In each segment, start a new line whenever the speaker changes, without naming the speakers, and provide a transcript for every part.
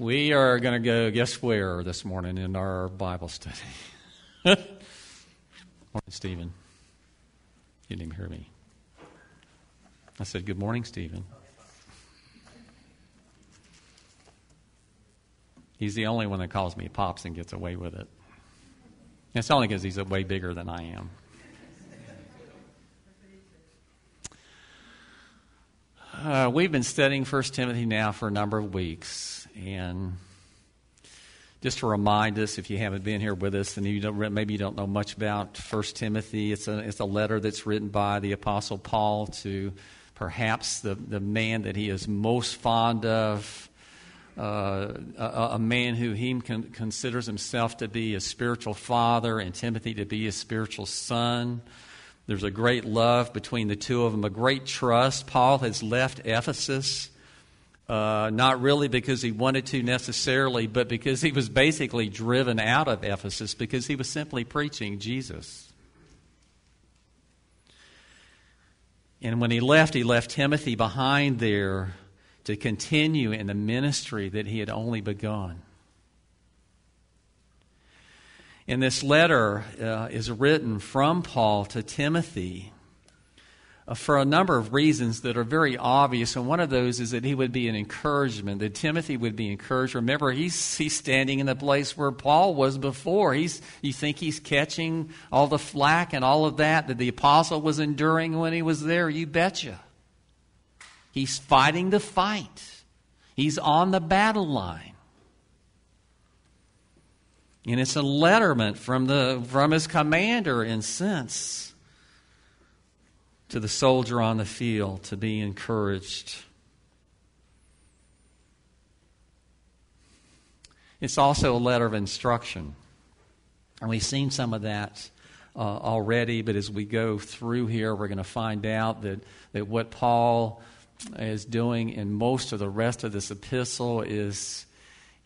We are going to go, guess where this morning in our Bible study? Morning, Stephen. You didn't even hear me. I said, Good morning, Stephen. He's the only one that calls me Pops and gets away with it. It's only because he's way bigger than I am. Uh, we've been studying 1 Timothy now for a number of weeks. And just to remind us, if you haven't been here with us and you don't, maybe you don't know much about 1 Timothy, it's a, it's a letter that's written by the Apostle Paul to perhaps the, the man that he is most fond of, uh, a, a, man who he con- considers himself to be a spiritual father and Timothy to be a spiritual son. There's a great love between the two of them, a great trust. Paul has left Ephesus, uh, not really because he wanted to necessarily, but because he was basically driven out of Ephesus because he was simply preaching Jesus. And when he left, he left Timothy behind there to continue in the ministry that he had only begun. And this letter uh, is written from Paul to Timothy uh, for a number of reasons that are very obvious. And one of those is that he would be an encouragement, that Timothy would be encouraged. Remember, he's, he's standing in the place where Paul was before. He's, you think he's catching all the flack and all of that that the apostle was enduring when he was there? You betcha. He's fighting the fight, he's on the battle line. And it's a letterment from, the, from his commander, in sense, to the soldier on the field to be encouraged. It's also a letter of instruction. And we've seen some of that uh, already, but as we go through here, we're going to find out that, that what Paul is doing in most of the rest of this epistle is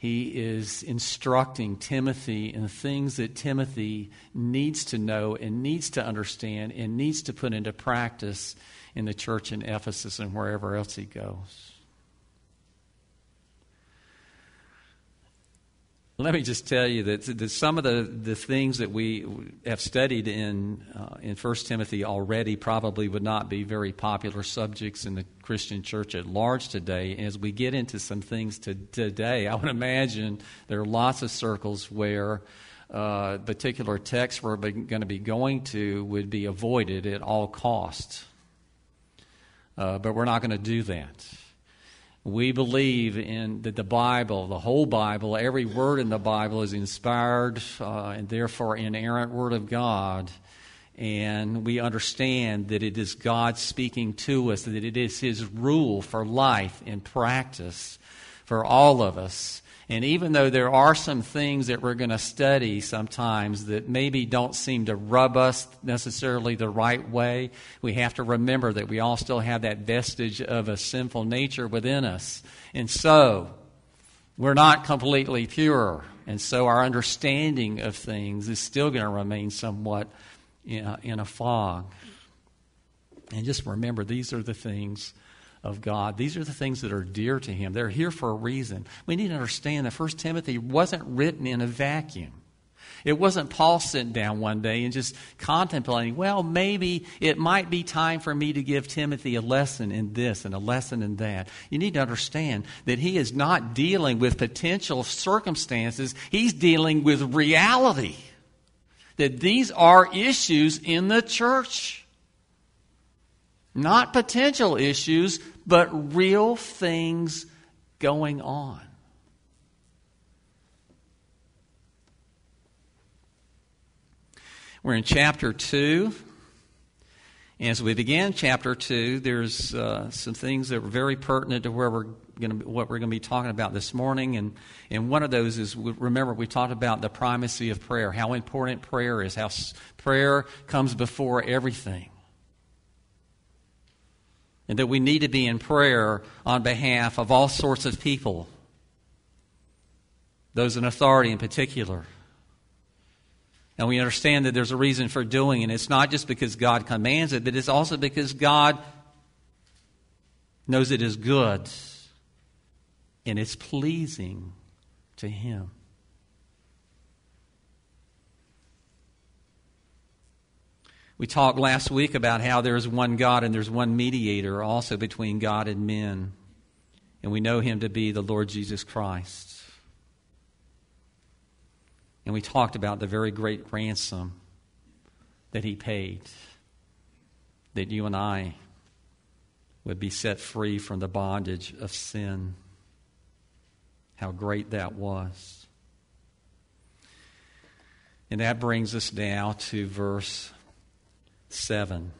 he is instructing Timothy in things that Timothy needs to know and needs to understand and needs to put into practice in the church in Ephesus and wherever else he goes. Let me just tell you that, that some of the, the things that we have studied in, uh, in 1 Timothy already probably would not be very popular subjects in the Christian church at large today. As we get into some things to, today, I would imagine there are lots of circles where uh, particular texts we're going to be going to would be avoided at all costs. Uh, but we're not going to do that. We believe in that the Bible, the whole Bible, every word in the Bible is inspired uh, and therefore inerrant Word of God. And we understand that it is God speaking to us, that it is His rule for life and practice for all of us. And even though there are some things that we're going to study sometimes that maybe don't seem to rub us necessarily the right way, we have to remember that we all still have that vestige of a sinful nature within us. And so, we're not completely pure. And so, our understanding of things is still going to remain somewhat in a, in a fog. And just remember, these are the things of God. These are the things that are dear to Him. They're here for a reason. We need to understand that 1 Timothy wasn't written in a vacuum. It wasn't Paul sitting down one day and just contemplating, well, maybe it might be time for me to give Timothy a lesson in this and a lesson in that. You need to understand that he is not dealing with potential circumstances, he's dealing with reality. That these are issues in the church. Not potential issues, but real things going on. We're in chapter 2. As we begin chapter 2, there's uh, some things that are very pertinent to where we're going to, what we're going to be talking about this morning. And, and one of those is remember, we talked about the primacy of prayer, how important prayer is, how prayer comes before everything and that we need to be in prayer on behalf of all sorts of people, those in authority in particular. And we understand that there's a reason for doing it. It's not just because God commands it, but it's also because God knows it is good and it's pleasing to Him. We talked last week about how there's one God and there's one mediator also between God and men. And we know him to be the Lord Jesus Christ. And we talked about the very great ransom that he paid, that you and I would be set free from the bondage of sin. How great that was. And that brings us now to verse 7.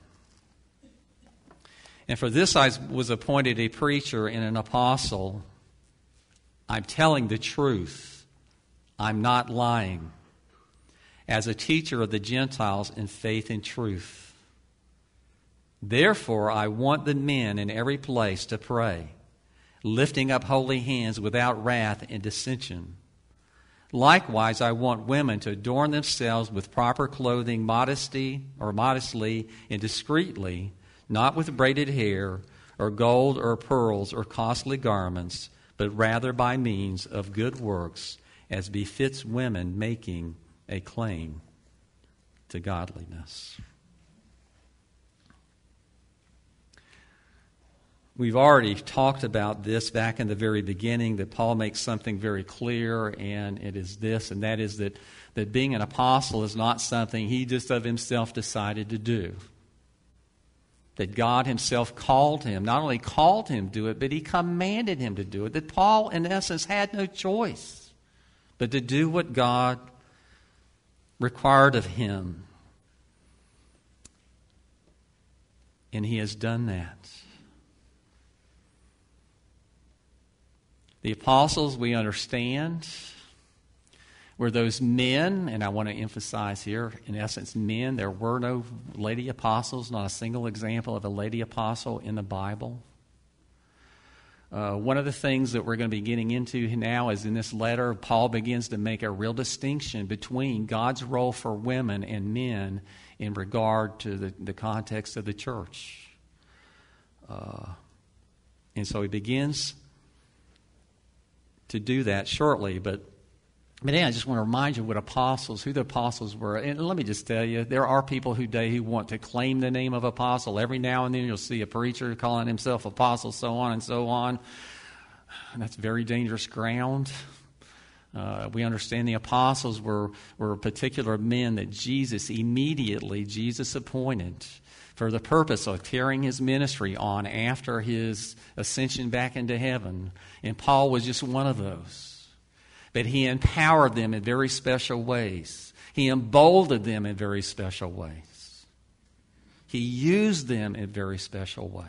And for this I was appointed a preacher and an apostle. I'm telling the truth. I'm not lying. As a teacher of the Gentiles in faith and truth. Therefore, I want the men in every place to pray, lifting up holy hands without wrath and dissension. Likewise, I want women to adorn themselves with proper clothing, modesty or modestly and discreetly, not with braided hair or gold or pearls or costly garments, but rather by means of good works, as befits women making a claim to godliness. We've already talked about this back in the very beginning that Paul makes something very clear, and it is this, and that is that, that being an apostle is not something he just of himself decided to do. That God himself called him, not only called him to do it, but he commanded him to do it. That Paul, in essence, had no choice but to do what God required of him. And he has done that. The apostles, we understand, were those men, and I want to emphasize here, in essence, men. There were no lady apostles, not a single example of a lady apostle in the Bible. Uh, one of the things that we're going to be getting into now is in this letter, Paul begins to make a real distinction between God's role for women and men in regard to the, the context of the church. Uh, and so he begins to do that shortly, but but I just want to remind you what apostles, who the apostles were. And let me just tell you, there are people who today who want to claim the name of apostle. Every now and then you'll see a preacher calling himself apostle, so on and so on. And that's very dangerous ground. Uh, we understand the apostles were, were particular men that Jesus immediately, Jesus appointed for the purpose of carrying his ministry on after his ascension back into heaven. And Paul was just one of those. But he empowered them in very special ways, he emboldened them in very special ways, he used them in very special ways.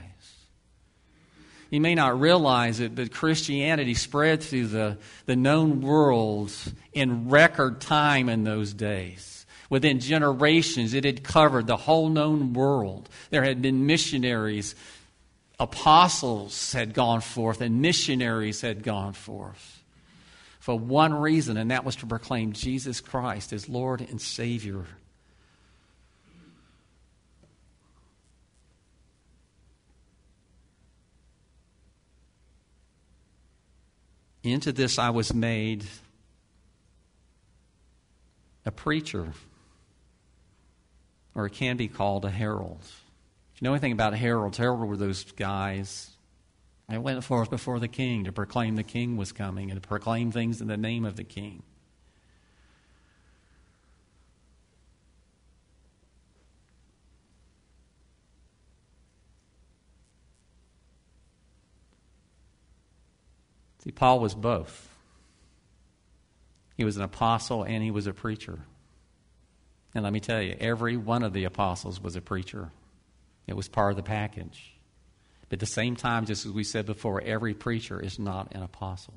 You may not realize it, but Christianity spread through the, the known world in record time in those days. Within generations, it had covered the whole known world. There had been missionaries, apostles had gone forth, and missionaries had gone forth for one reason, and that was to proclaim Jesus Christ as Lord and Savior. Into this I was made a preacher or it can be called a herald. If you know anything about heralds, heralds were those guys that went forth before the king to proclaim the king was coming and to proclaim things in the name of the king. See, Paul was both. He was an apostle and he was a preacher. And let me tell you, every one of the apostles was a preacher, it was part of the package. But at the same time, just as we said before, every preacher is not an apostle.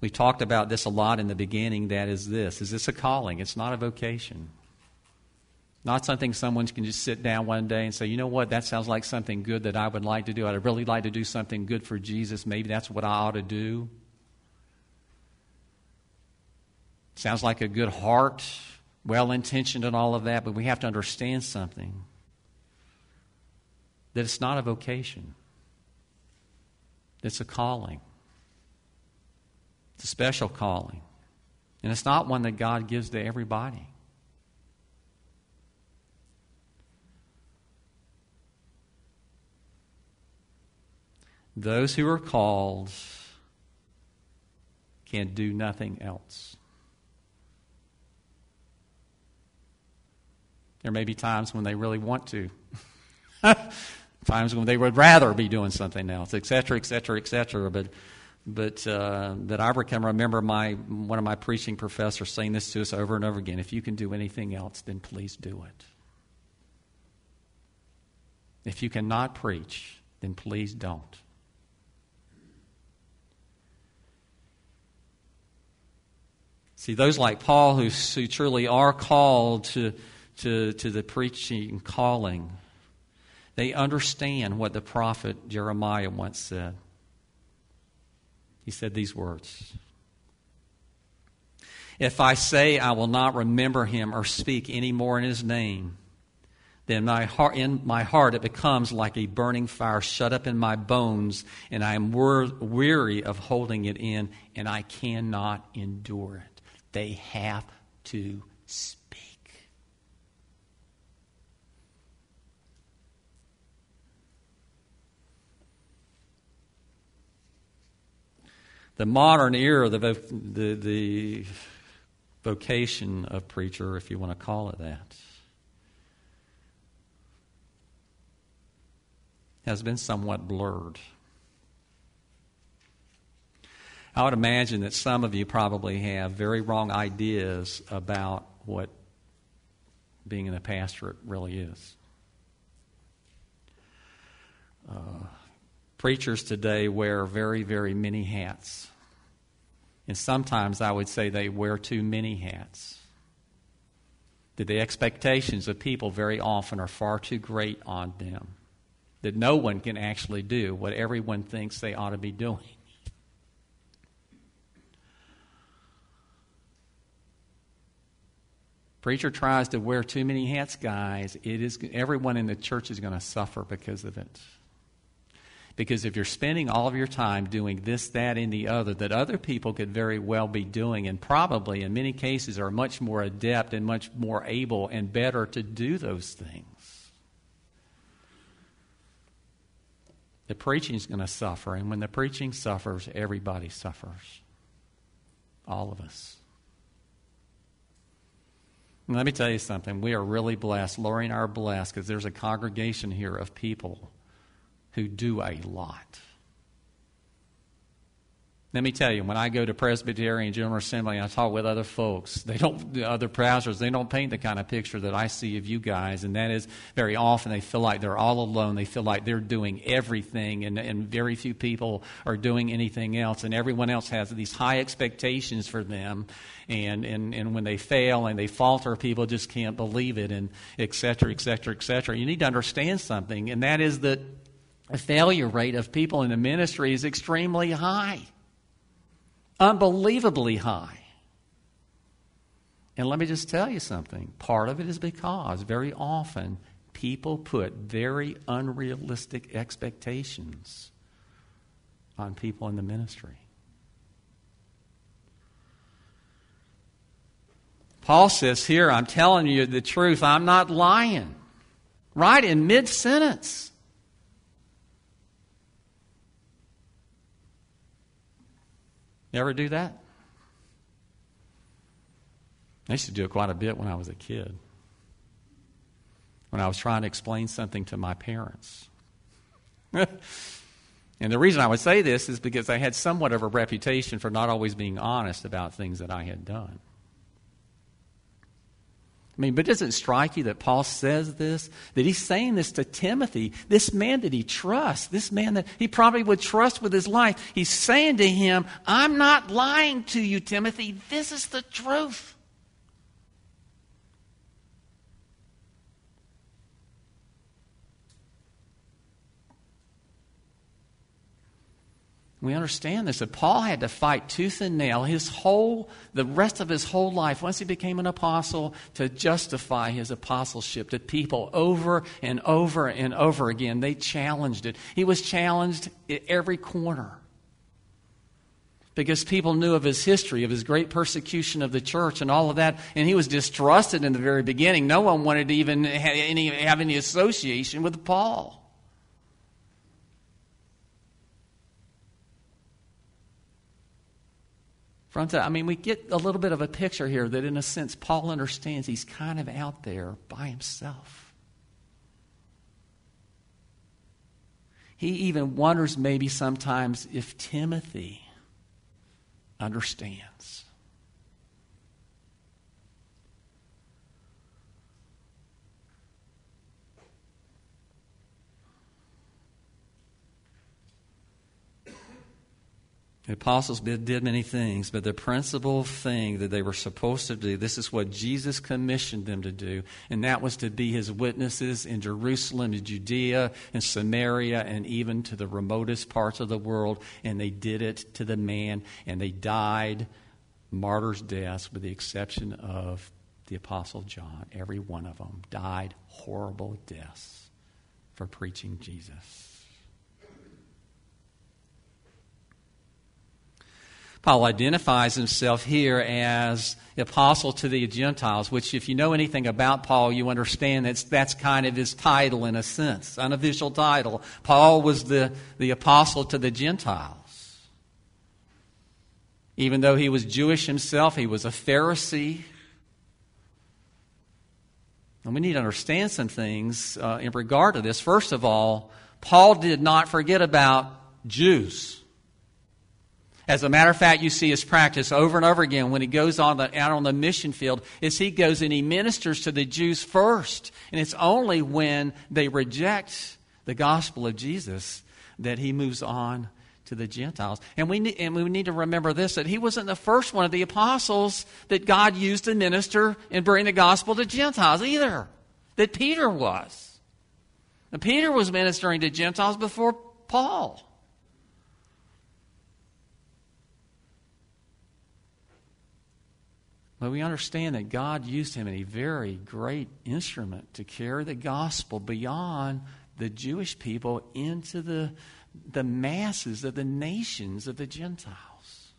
We talked about this a lot in the beginning. That is this is this a calling? It's not a vocation. Not something someone can just sit down one day and say, you know what, that sounds like something good that I would like to do. I'd really like to do something good for Jesus. Maybe that's what I ought to do. Sounds like a good heart, well intentioned, and all of that, but we have to understand something that it's not a vocation, It's a calling, it's a special calling. And it's not one that God gives to everybody. Those who are called can do nothing else. There may be times when they really want to, times when they would rather be doing something else, etc., etc., etc. But, but uh, that I can remember my one of my preaching professors saying this to us over and over again: If you can do anything else, then please do it. If you cannot preach, then please don't. See, those like Paul who, who truly are called to, to, to the preaching and calling, they understand what the prophet Jeremiah once said. He said these words If I say I will not remember him or speak any more in his name, then my heart, in my heart it becomes like a burning fire shut up in my bones, and I am weary of holding it in, and I cannot endure it. They have to speak. The modern era, the, the, the vocation of preacher, if you want to call it that, has been somewhat blurred. I would imagine that some of you probably have very wrong ideas about what being in a pastorate really is. Uh, preachers today wear very, very many hats. And sometimes I would say they wear too many hats. That the expectations of people very often are far too great on them. That no one can actually do what everyone thinks they ought to be doing. Preacher tries to wear too many hats, guys. It is everyone in the church is going to suffer because of it. Because if you're spending all of your time doing this, that, and the other, that other people could very well be doing, and probably in many cases are much more adept and much more able and better to do those things. The preaching is going to suffer, and when the preaching suffers, everybody suffers. All of us. Let me tell you something. We are really blessed. Lori and I are blessed because there's a congregation here of people who do a lot. Let me tell you, when I go to Presbyterian General Assembly and I talk with other folks, they don't, the other pastors, they don't paint the kind of picture that I see of you guys. And that is very often they feel like they're all alone. They feel like they're doing everything and, and very few people are doing anything else. And everyone else has these high expectations for them. And, and, and when they fail and they falter, people just can't believe it and et cetera, et cetera, et cetera. You need to understand something, and that is that the failure rate of people in the ministry is extremely high unbelievably high. And let me just tell you something. Part of it is because very often people put very unrealistic expectations on people in the ministry. Paul says here, I'm telling you the truth, I'm not lying. Right in mid sentence. You ever do that? I used to do it quite a bit when I was a kid. When I was trying to explain something to my parents. and the reason I would say this is because I had somewhat of a reputation for not always being honest about things that I had done. I mean, but doesn't it strike you that Paul says this? That he's saying this to Timothy, this man that he trusts, this man that he probably would trust with his life. He's saying to him, I'm not lying to you, Timothy. This is the truth. We understand this that Paul had to fight tooth and nail his whole, the rest of his whole life, once he became an apostle, to justify his apostleship to people over and over and over again. They challenged it. He was challenged at every corner because people knew of his history, of his great persecution of the church and all of that, and he was distrusted in the very beginning. No one wanted to even have any, have any association with Paul. I mean, we get a little bit of a picture here that, in a sense, Paul understands he's kind of out there by himself. He even wonders maybe sometimes if Timothy understands. The apostles did many things, but the principal thing that they were supposed to do, this is what Jesus commissioned them to do, and that was to be his witnesses in Jerusalem, in Judea, in Samaria, and even to the remotest parts of the world. And they did it to the man, and they died martyrs' deaths, with the exception of the Apostle John. Every one of them died horrible deaths for preaching Jesus. Paul identifies himself here as the apostle to the Gentiles, which, if you know anything about Paul, you understand that's, that's kind of his title in a sense, unofficial title. Paul was the, the apostle to the Gentiles. Even though he was Jewish himself, he was a Pharisee. And we need to understand some things uh, in regard to this. First of all, Paul did not forget about Jews. As a matter of fact, you see his practice over and over again when he goes on the, out on the mission field is he goes and he ministers to the Jews first. And it's only when they reject the gospel of Jesus that he moves on to the Gentiles. And we, need, and we need to remember this that he wasn't the first one of the apostles that God used to minister and bring the gospel to Gentiles either, that Peter was. And Peter was ministering to Gentiles before Paul. But we understand that God used him in a very great instrument to carry the gospel beyond the Jewish people into the, the masses of the nations of the Gentiles.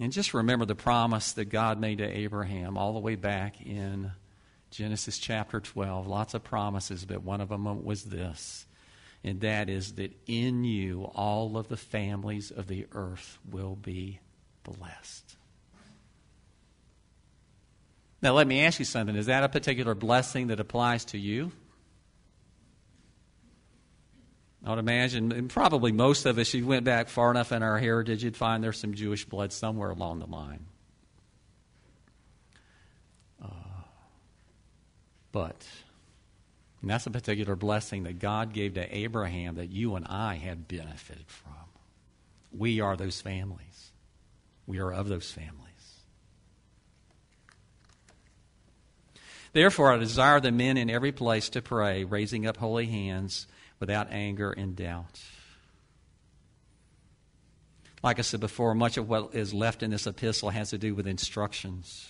And just remember the promise that God made to Abraham all the way back in Genesis chapter 12. Lots of promises, but one of them was this and that is that in you all of the families of the earth will be blessed. Now, let me ask you something. Is that a particular blessing that applies to you? I would imagine, and probably most of us, if you went back far enough in our heritage, you'd find there's some Jewish blood somewhere along the line. Uh, but and that's a particular blessing that God gave to Abraham that you and I have benefited from. We are those families. We are of those families. Therefore, I desire the men in every place to pray, raising up holy hands without anger and doubt. Like I said before, much of what is left in this epistle has to do with instructions.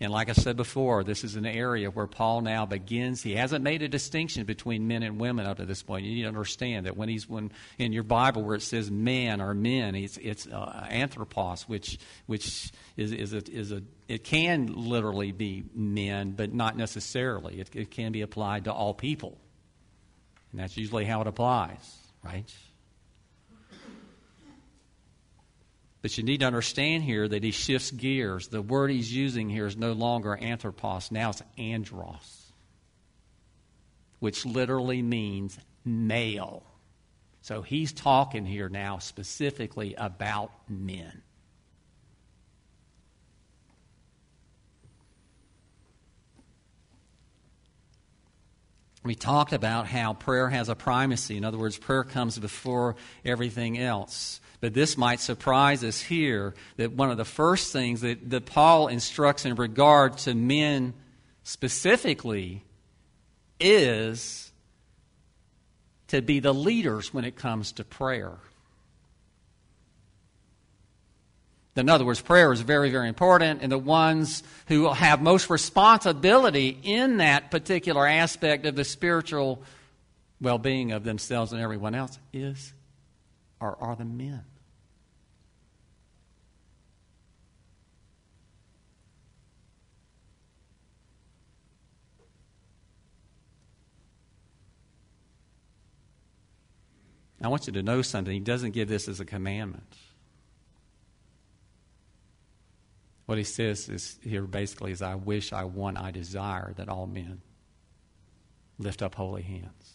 And like I said before, this is an area where Paul now begins. He hasn't made a distinction between men and women up to this point. You need to understand that when he's when in your Bible where it says men or men, it's it's uh, anthropos, which which is is a, is a it can literally be men, but not necessarily. It, it can be applied to all people, and that's usually how it applies, right? But you need to understand here that he shifts gears. The word he's using here is no longer anthropos, now it's andros, which literally means male. So he's talking here now specifically about men. We talked about how prayer has a primacy. In other words, prayer comes before everything else. But this might surprise us here that one of the first things that, that Paul instructs in regard to men specifically is to be the leaders when it comes to prayer. In other words, prayer is very, very important, and the ones who have most responsibility in that particular aspect of the spiritual well being of themselves and everyone else is or are the men. I want you to know something. He doesn't give this as a commandment. What he says is here basically is I wish, I want, I desire that all men lift up holy hands.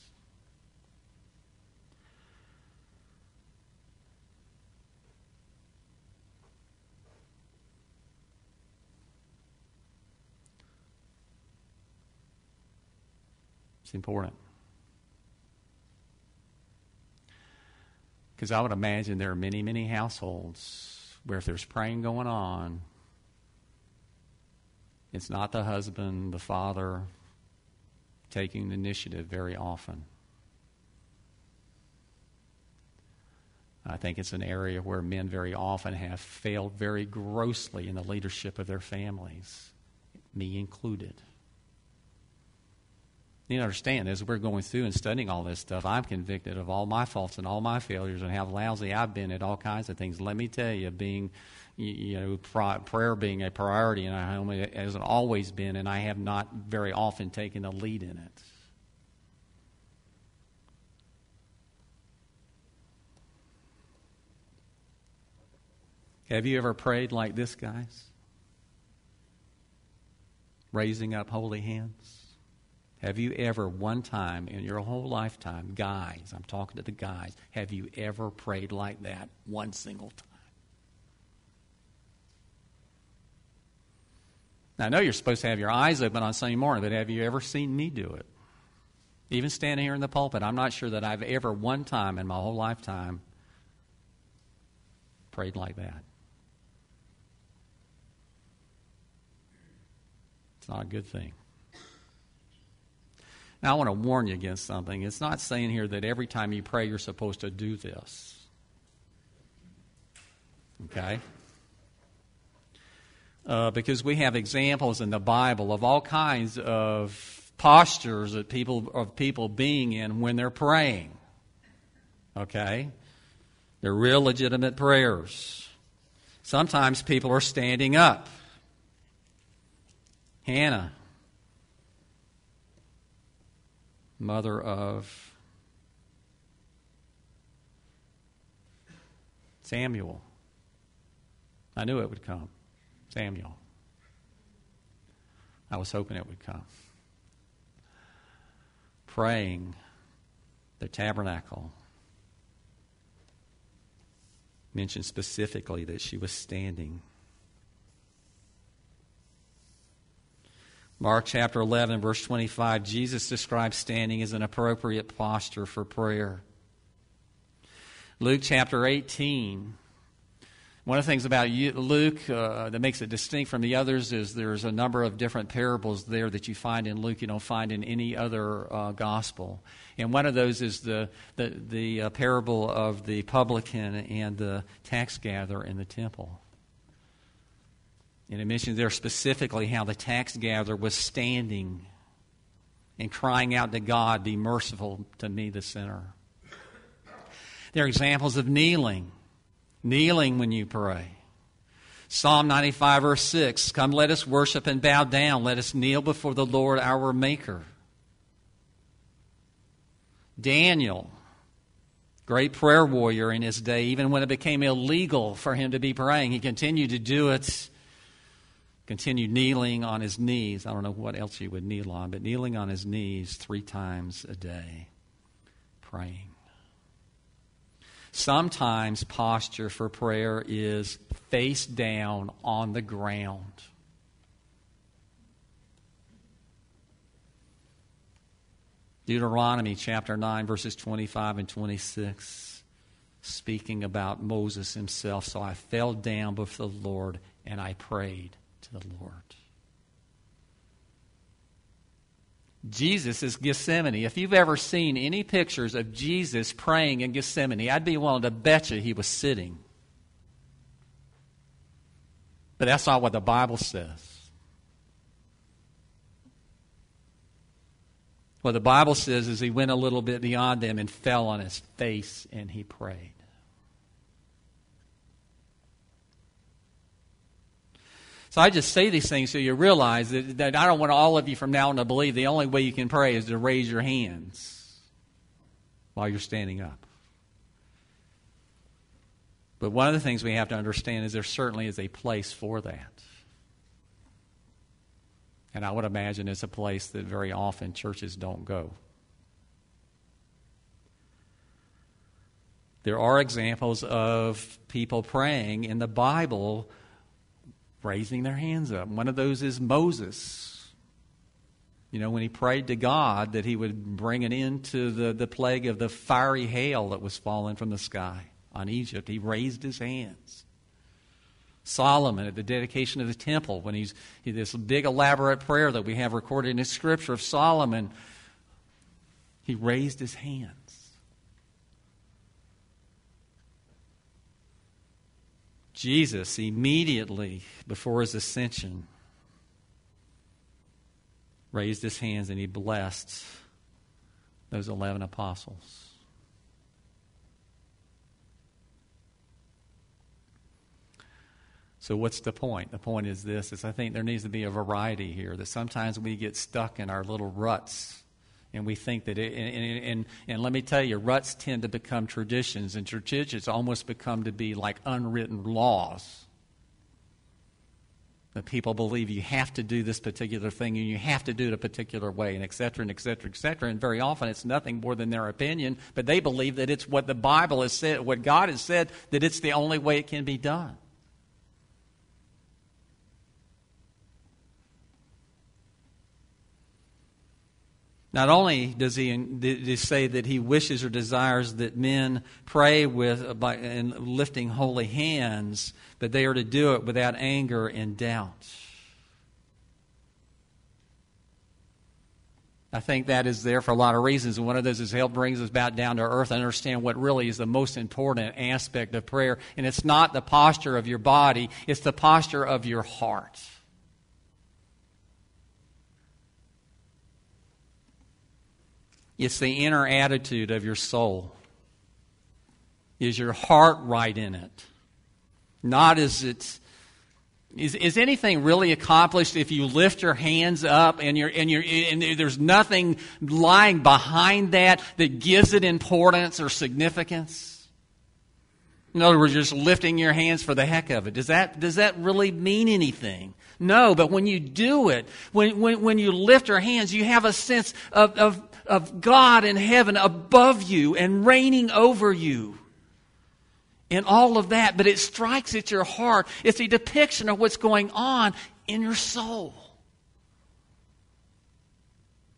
Important. Because I would imagine there are many, many households where if there's praying going on, it's not the husband, the father taking the initiative very often. I think it's an area where men very often have failed very grossly in the leadership of their families, me included. You understand, as we're going through and studying all this stuff, I'm convicted of all my faults and all my failures and how lousy I've been at all kinds of things. Let me tell you, being you know, prayer being a priority in our home hasn't always been, and I have not very often taken a lead in it. Have you ever prayed like this, guys? Raising up holy hands? Have you ever, one time in your whole lifetime, guys, I'm talking to the guys, have you ever prayed like that one single time? Now, I know you're supposed to have your eyes open on Sunday morning, but have you ever seen me do it? Even standing here in the pulpit, I'm not sure that I've ever one time in my whole lifetime prayed like that. It's not a good thing. Now, I want to warn you against something. It's not saying here that every time you pray, you're supposed to do this. Okay? uh, because we have examples in the Bible of all kinds of postures that people of people being in when they're praying. Okay, they're real legitimate prayers. Sometimes people are standing up. Hannah, mother of Samuel. I knew it would come. Samuel. I was hoping it would come. Praying the tabernacle mentioned specifically that she was standing. Mark chapter 11, verse 25, Jesus describes standing as an appropriate posture for prayer. Luke chapter 18, one of the things about Luke uh, that makes it distinct from the others is there's a number of different parables there that you find in Luke you don't find in any other uh, gospel. And one of those is the, the, the uh, parable of the publican and the tax gatherer in the temple. And it mentions there specifically how the tax gatherer was standing and crying out to God, Be merciful to me, the sinner. There are examples of kneeling kneeling when you pray. Psalm 95, verse 6 Come, let us worship and bow down. Let us kneel before the Lord our Maker. Daniel, great prayer warrior in his day, even when it became illegal for him to be praying, he continued to do it, continued kneeling on his knees. I don't know what else he would kneel on, but kneeling on his knees three times a day, praying. Sometimes posture for prayer is face down on the ground. Deuteronomy chapter 9, verses 25 and 26, speaking about Moses himself. So I fell down before the Lord and I prayed the Lord. Jesus is Gethsemane. If you've ever seen any pictures of Jesus praying in Gethsemane, I'd be willing to bet you he was sitting. But that's not what the Bible says. What the Bible says is he went a little bit beyond them and fell on his face and he prayed. So I just say these things so you realize that, that I don't want all of you from now on to believe the only way you can pray is to raise your hands while you're standing up. But one of the things we have to understand is there certainly is a place for that. And I would imagine it's a place that very often churches don't go. There are examples of people praying in the Bible raising their hands up. One of those is Moses. You know, when he prayed to God that he would bring an end to the, the plague of the fiery hail that was falling from the sky on Egypt, he raised his hands. Solomon at the dedication of the temple, when he's he, this big elaborate prayer that we have recorded in scripture of Solomon, he raised his hands. Jesus, immediately before his ascension, raised his hands and he blessed those 11 apostles. So what's the point? The point is this is I think there needs to be a variety here that sometimes we get stuck in our little ruts and we think that it, and, and, and, let me tell you ruts tend to become traditions and traditions almost become to be like unwritten laws. That people believe you have to do this particular thing and you have to do it a particular way and et cetera and et cetera et cetera. And very often it's nothing more than their opinion but they believe that it's what the bible has said what god has said that it's the only way it can be done Not only does he, he say that he wishes or desires that men pray with by and lifting holy hands, but they are to do it without anger and doubt. I think that is there for a lot of reasons. And one of those is help brings us back down to earth and understand what really is the most important aspect of prayer. And it's not the posture of your body, it's the posture of your heart. It's the inner attitude of your soul. Is your heart right in it? Not as it's. Is, is anything really accomplished if you lift your hands up and, you're, and, you're, and there's nothing lying behind that that gives it importance or significance? In other words, you're just lifting your hands for the heck of it. Does that, does that really mean anything? No, but when you do it, when, when, when you lift your hands, you have a sense of, of of God in heaven above you and reigning over you. And all of that, but it strikes at your heart. It's a depiction of what's going on in your soul.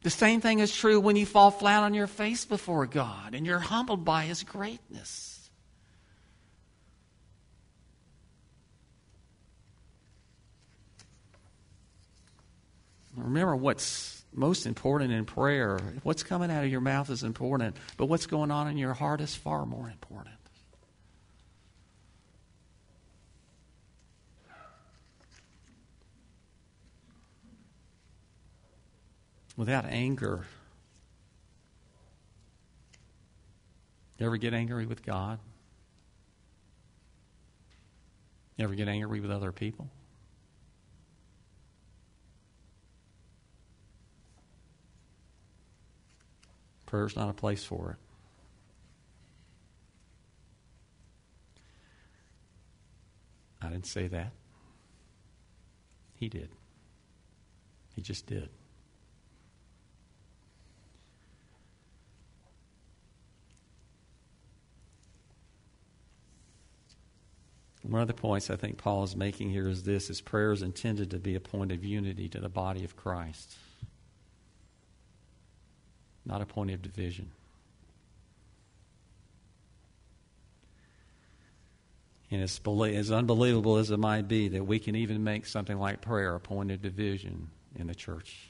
The same thing is true when you fall flat on your face before God and you're humbled by His greatness. Remember what's most important in prayer. What's coming out of your mouth is important, but what's going on in your heart is far more important. Without anger, you ever get angry with God? You ever get angry with other people? Prayer's not a place for it. I didn't say that. He did. He just did. One of the points I think Paul is making here is this is prayer is intended to be a point of unity to the body of Christ not a point of division. And as, as unbelievable as it might be that we can even make something like prayer a point of division in the church.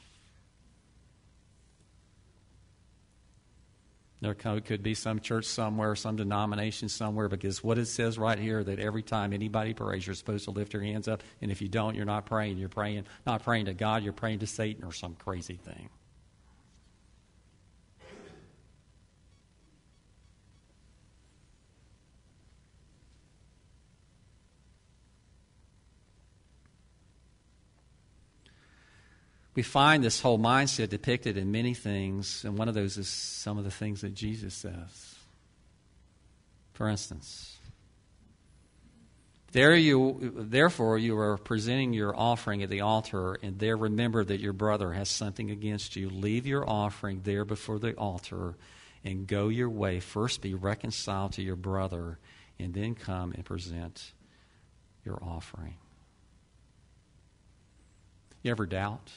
There could be some church somewhere, some denomination somewhere, because what it says right here that every time anybody prays, you're supposed to lift your hands up, and if you don't, you're not praying. You're praying not praying to God, you're praying to Satan or some crazy thing. We find this whole mindset depicted in many things, and one of those is some of the things that Jesus says. For instance, there you, therefore, you are presenting your offering at the altar, and there remember that your brother has something against you. Leave your offering there before the altar and go your way. First be reconciled to your brother, and then come and present your offering. You ever doubt?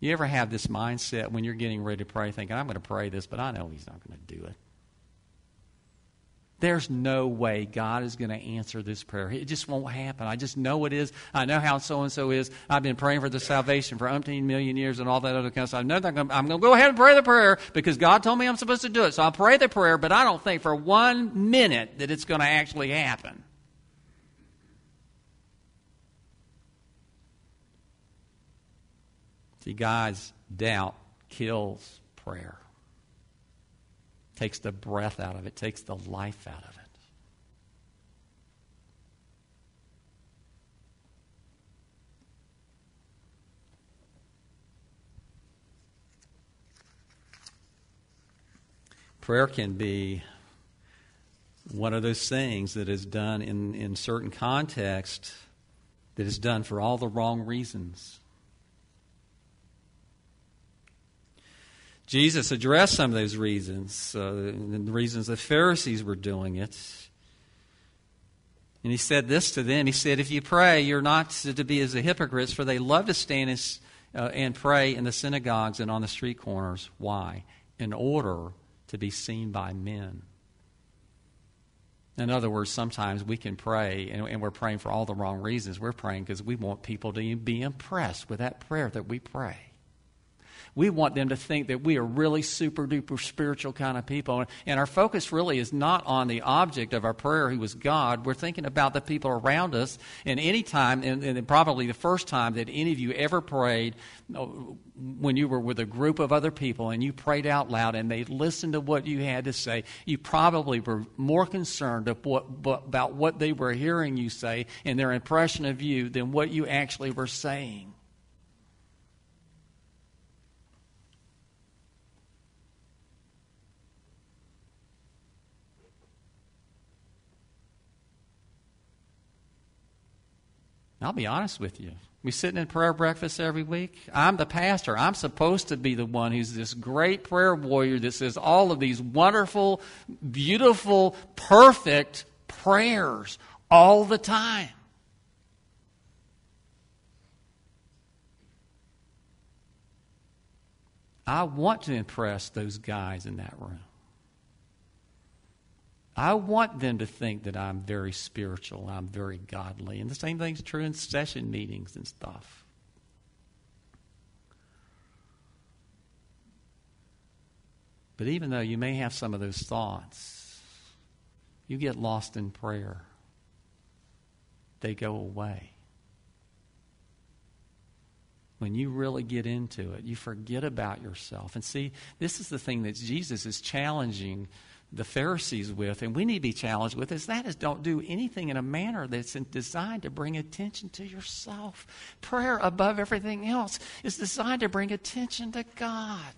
You ever have this mindset when you're getting ready to pray, thinking, I'm going to pray this, but I know He's not going to do it? There's no way God is going to answer this prayer. It just won't happen. I just know it is. I know how so and so is. I've been praying for the salvation for umpteen million years and all that other kind of stuff. I know that I'm going to go ahead and pray the prayer because God told me I'm supposed to do it. So I'll pray the prayer, but I don't think for one minute that it's going to actually happen. See, God's doubt kills prayer, takes the breath out of it, takes the life out of it. Prayer can be one of those things that is done in, in certain context that is done for all the wrong reasons. Jesus addressed some of those reasons, uh, the reasons the Pharisees were doing it. And he said this to them. He said, If you pray, you're not to be as the hypocrites, for they love to stand and, uh, and pray in the synagogues and on the street corners. Why? In order to be seen by men. In other words, sometimes we can pray, and, and we're praying for all the wrong reasons. We're praying because we want people to be impressed with that prayer that we pray we want them to think that we are really super duper spiritual kind of people. And our focus really is not on the object of our prayer, who was God. We're thinking about the people around us. And any time, and, and probably the first time that any of you ever prayed, uh, when you were with a group of other people and you prayed out loud and they listened to what you had to say, you probably were more concerned about what they were hearing you say and their impression of you than what you actually were saying. I'll be honest with you. We sitting in prayer breakfast every week. I'm the pastor. I'm supposed to be the one who's this great prayer warrior that says all of these wonderful, beautiful, perfect prayers all the time. I want to impress those guys in that room. I want them to think that I'm very spiritual, I'm very godly. And the same thing's true in session meetings and stuff. But even though you may have some of those thoughts, you get lost in prayer. They go away. When you really get into it, you forget about yourself. And see, this is the thing that Jesus is challenging the Pharisees with, and we need to be challenged with, is that is don't do anything in a manner that's designed to bring attention to yourself. Prayer, above everything else, is designed to bring attention to God.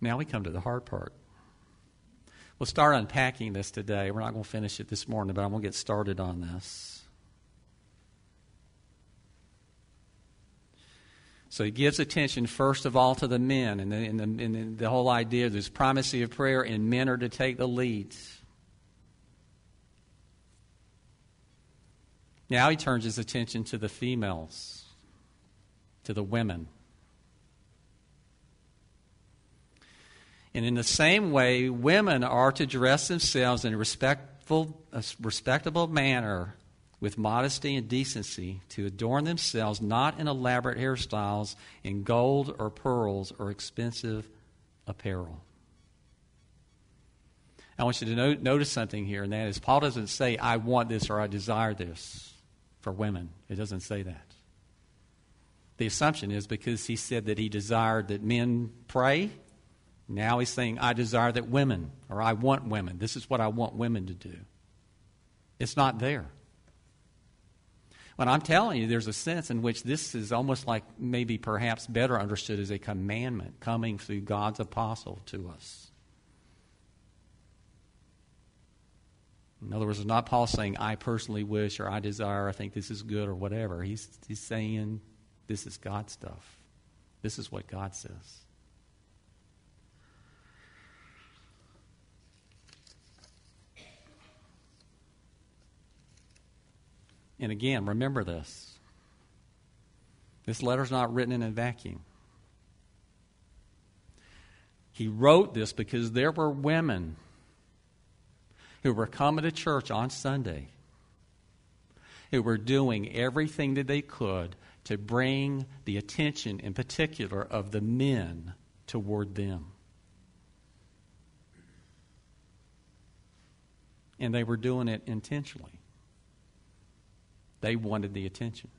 Now we come to the hard part. We'll start unpacking this today. We're not going to finish it this morning, but I'm going to get started on this. So he gives attention first of all to the men, and, the, and, the, and the whole idea there's primacy of prayer, and men are to take the lead. Now he turns his attention to the females, to the women. And in the same way, women are to dress themselves in a respectful, a respectable manner with modesty and decency to adorn themselves not in elaborate hairstyles, in gold or pearls or expensive apparel. I want you to no- notice something here, and that is Paul doesn't say, I want this or I desire this for women. It doesn't say that. The assumption is because he said that he desired that men pray, now he's saying, I desire that women, or I want women. This is what I want women to do. It's not there. But I'm telling you, there's a sense in which this is almost like maybe perhaps better understood as a commandment coming through God's apostle to us. In other words, it's not Paul saying, I personally wish or I desire, I think this is good or whatever. He's, he's saying, this is God stuff. This is what God says. And again, remember this. This letter's not written in a vacuum. He wrote this because there were women who were coming to church on Sunday, who were doing everything that they could to bring the attention, in particular, of the men toward them. And they were doing it intentionally. They wanted the attention.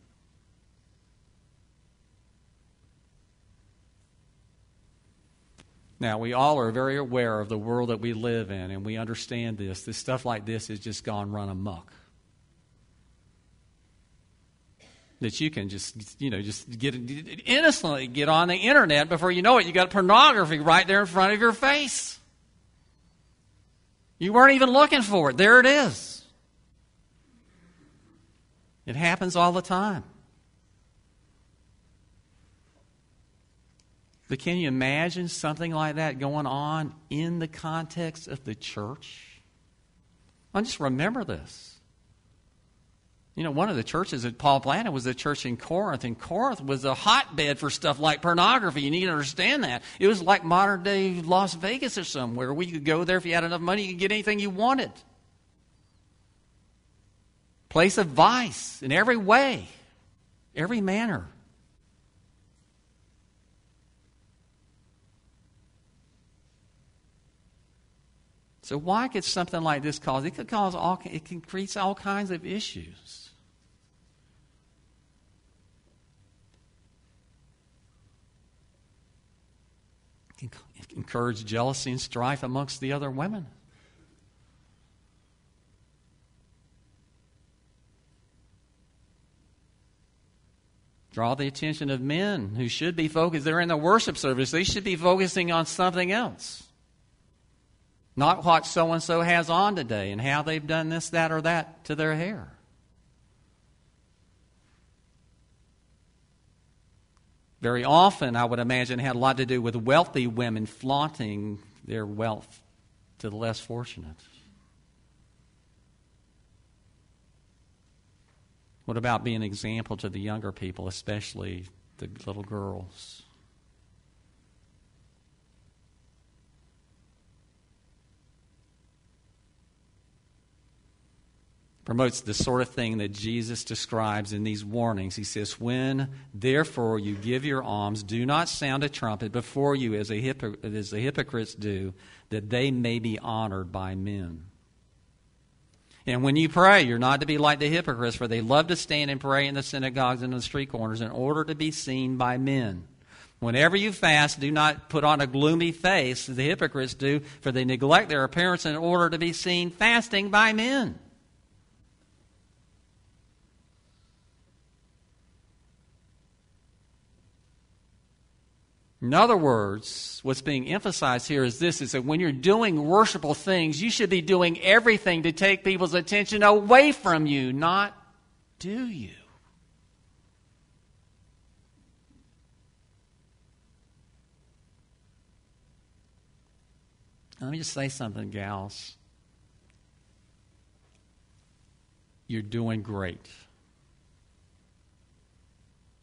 Now, we all are very aware of the world that we live in, and we understand this. This stuff like this has just gone run amok. That you can just, you know, just get innocently get on the internet before you know it. You got pornography right there in front of your face. You weren't even looking for it. There it is. It happens all the time. But can you imagine something like that going on in the context of the church? I just remember this. You know, one of the churches that Paul planted was the church in Corinth, and Corinth was a hotbed for stuff like pornography. You need to understand that. It was like modern day Las Vegas or somewhere where you could go there if you had enough money, you could get anything you wanted. Place of vice in every way, every manner. So why could something like this cause? It could cause all. It can create all kinds of issues. Encourage jealousy and strife amongst the other women. Draw the attention of men who should be focused. They're in the worship service. They should be focusing on something else. Not what so and so has on today and how they've done this, that, or that to their hair. Very often, I would imagine, had a lot to do with wealthy women flaunting their wealth to the less fortunate. What about being an example to the younger people, especially the little girls? promotes the sort of thing that Jesus describes in these warnings. He says, When therefore you give your alms, do not sound a trumpet before you as, hypocr- the hypocrites do, that they may be honored by men. And when you pray, you're not to be like the hypocrites, for they love to stand and pray in the synagogues and in the street corners in order to be seen by men. Whenever you fast, do not put on a gloomy face as the hypocrites do, for they neglect their appearance in order to be seen fasting by men. In other words, what's being emphasized here is this is that when you're doing worshipful things, you should be doing everything to take people's attention away from you, not do you. Let me just say something, gals. You're doing great.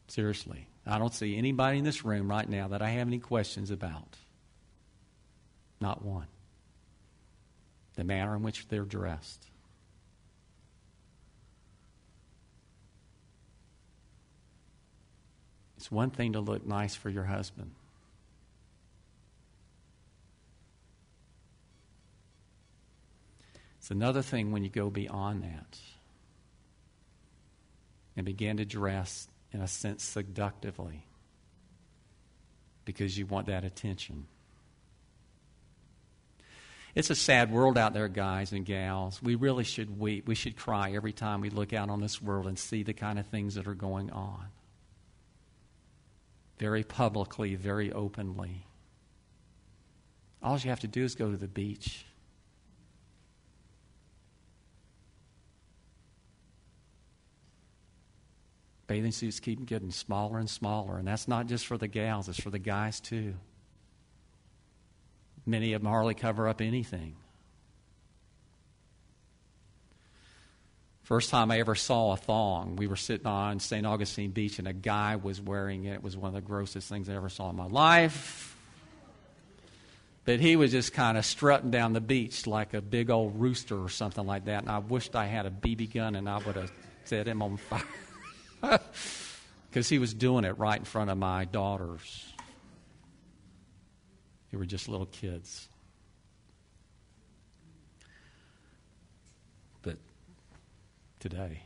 Seriously. I don't see anybody in this room right now that I have any questions about. Not one. The manner in which they're dressed. It's one thing to look nice for your husband. It's another thing when you go beyond that and begin to dress, in a sense, seductively because you want that attention. It's a sad world out there, guys and gals. We really should weep. We should cry every time we look out on this world and see the kind of things that are going on. Very publicly, very openly. All you have to do is go to the beach Bathing suits keep getting smaller and smaller, and that's not just for the gals, it's for the guys too. Many of them hardly cover up anything. First time I ever saw a thong, we were sitting on St. Augustine Beach, and a guy was wearing it. It was one of the grossest things I ever saw in my life. But he was just kind of strutting down the beach like a big old rooster or something like that. And I wished I had a BB gun and I would have set him on fire. Because he was doing it right in front of my daughters. They were just little kids. But today,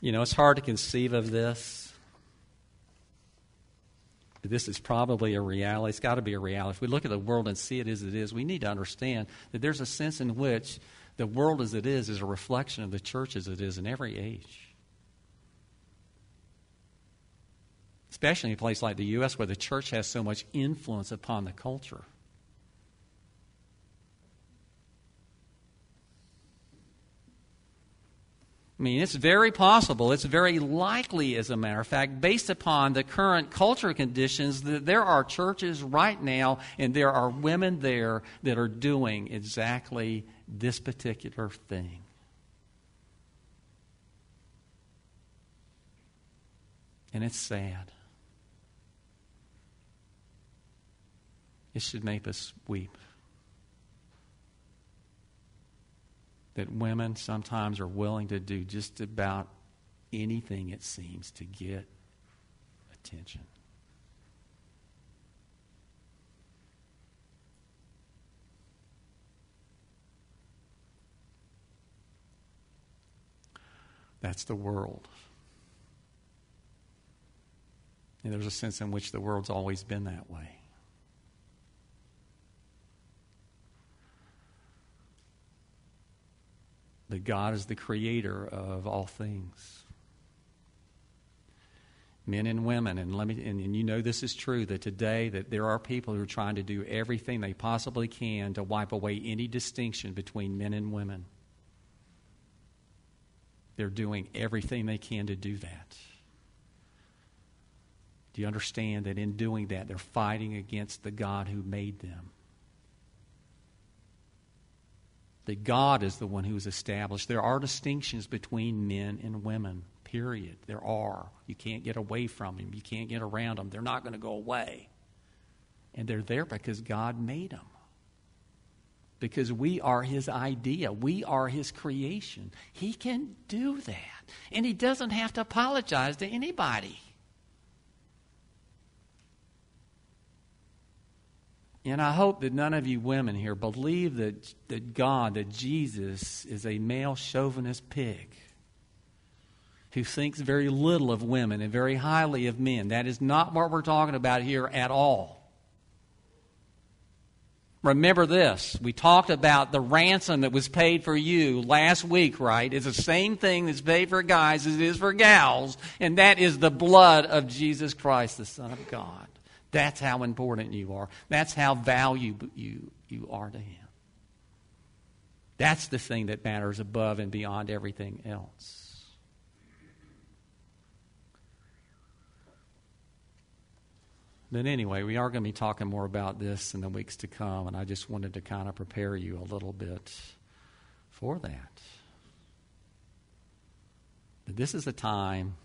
you know, it's hard to conceive of this this is probably a reality. It's got to be a reality. If we look at the world and see it as it is, we need to understand that there's a sense in which the world as it is is a reflection of the church as it is in every age. Especially in a place like the U.S., where the church has so much influence upon the culture. I mean, it's very possible, it's very likely, as a matter of fact, based upon the current culture conditions, that there are churches right now and there are women there that are doing exactly this particular thing. And it's sad. It should make us weep. That women sometimes are willing to do just about anything, it seems, to get attention. That's the world. And there's a sense in which the world's always been that way. That God is the creator of all things. Men and women, and let me and, and, you know this is true that today that there are people who are trying to do everything they possibly can to wipe away any distinction between men and women. They're doing everything they can to do that. Do you understand that in doing that they're fighting against the God who made them? That God is the one who has established. There are distinctions between men and women, period. There are. You can't get away from them, you can't get around them. They're not going to go away. And they're there because God made them. Because we are His idea, we are His creation. He can do that. And He doesn't have to apologize to anybody. And I hope that none of you women here believe that, that God, that Jesus, is a male chauvinist pig who thinks very little of women and very highly of men. That is not what we're talking about here at all. Remember this. We talked about the ransom that was paid for you last week, right? It's the same thing that's paid for guys as it is for gals, and that is the blood of Jesus Christ, the Son of God. That's how important you are. That's how valuable you, you are to Him. That's the thing that matters above and beyond everything else. But anyway, we are going to be talking more about this in the weeks to come, and I just wanted to kind of prepare you a little bit for that. But this is a time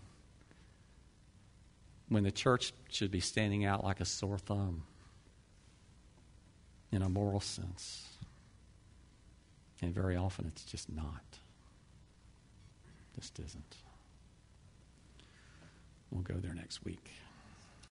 when the church should be standing out like a sore thumb in a moral sense. And very often it's just not. Just isn't. We'll go there next week.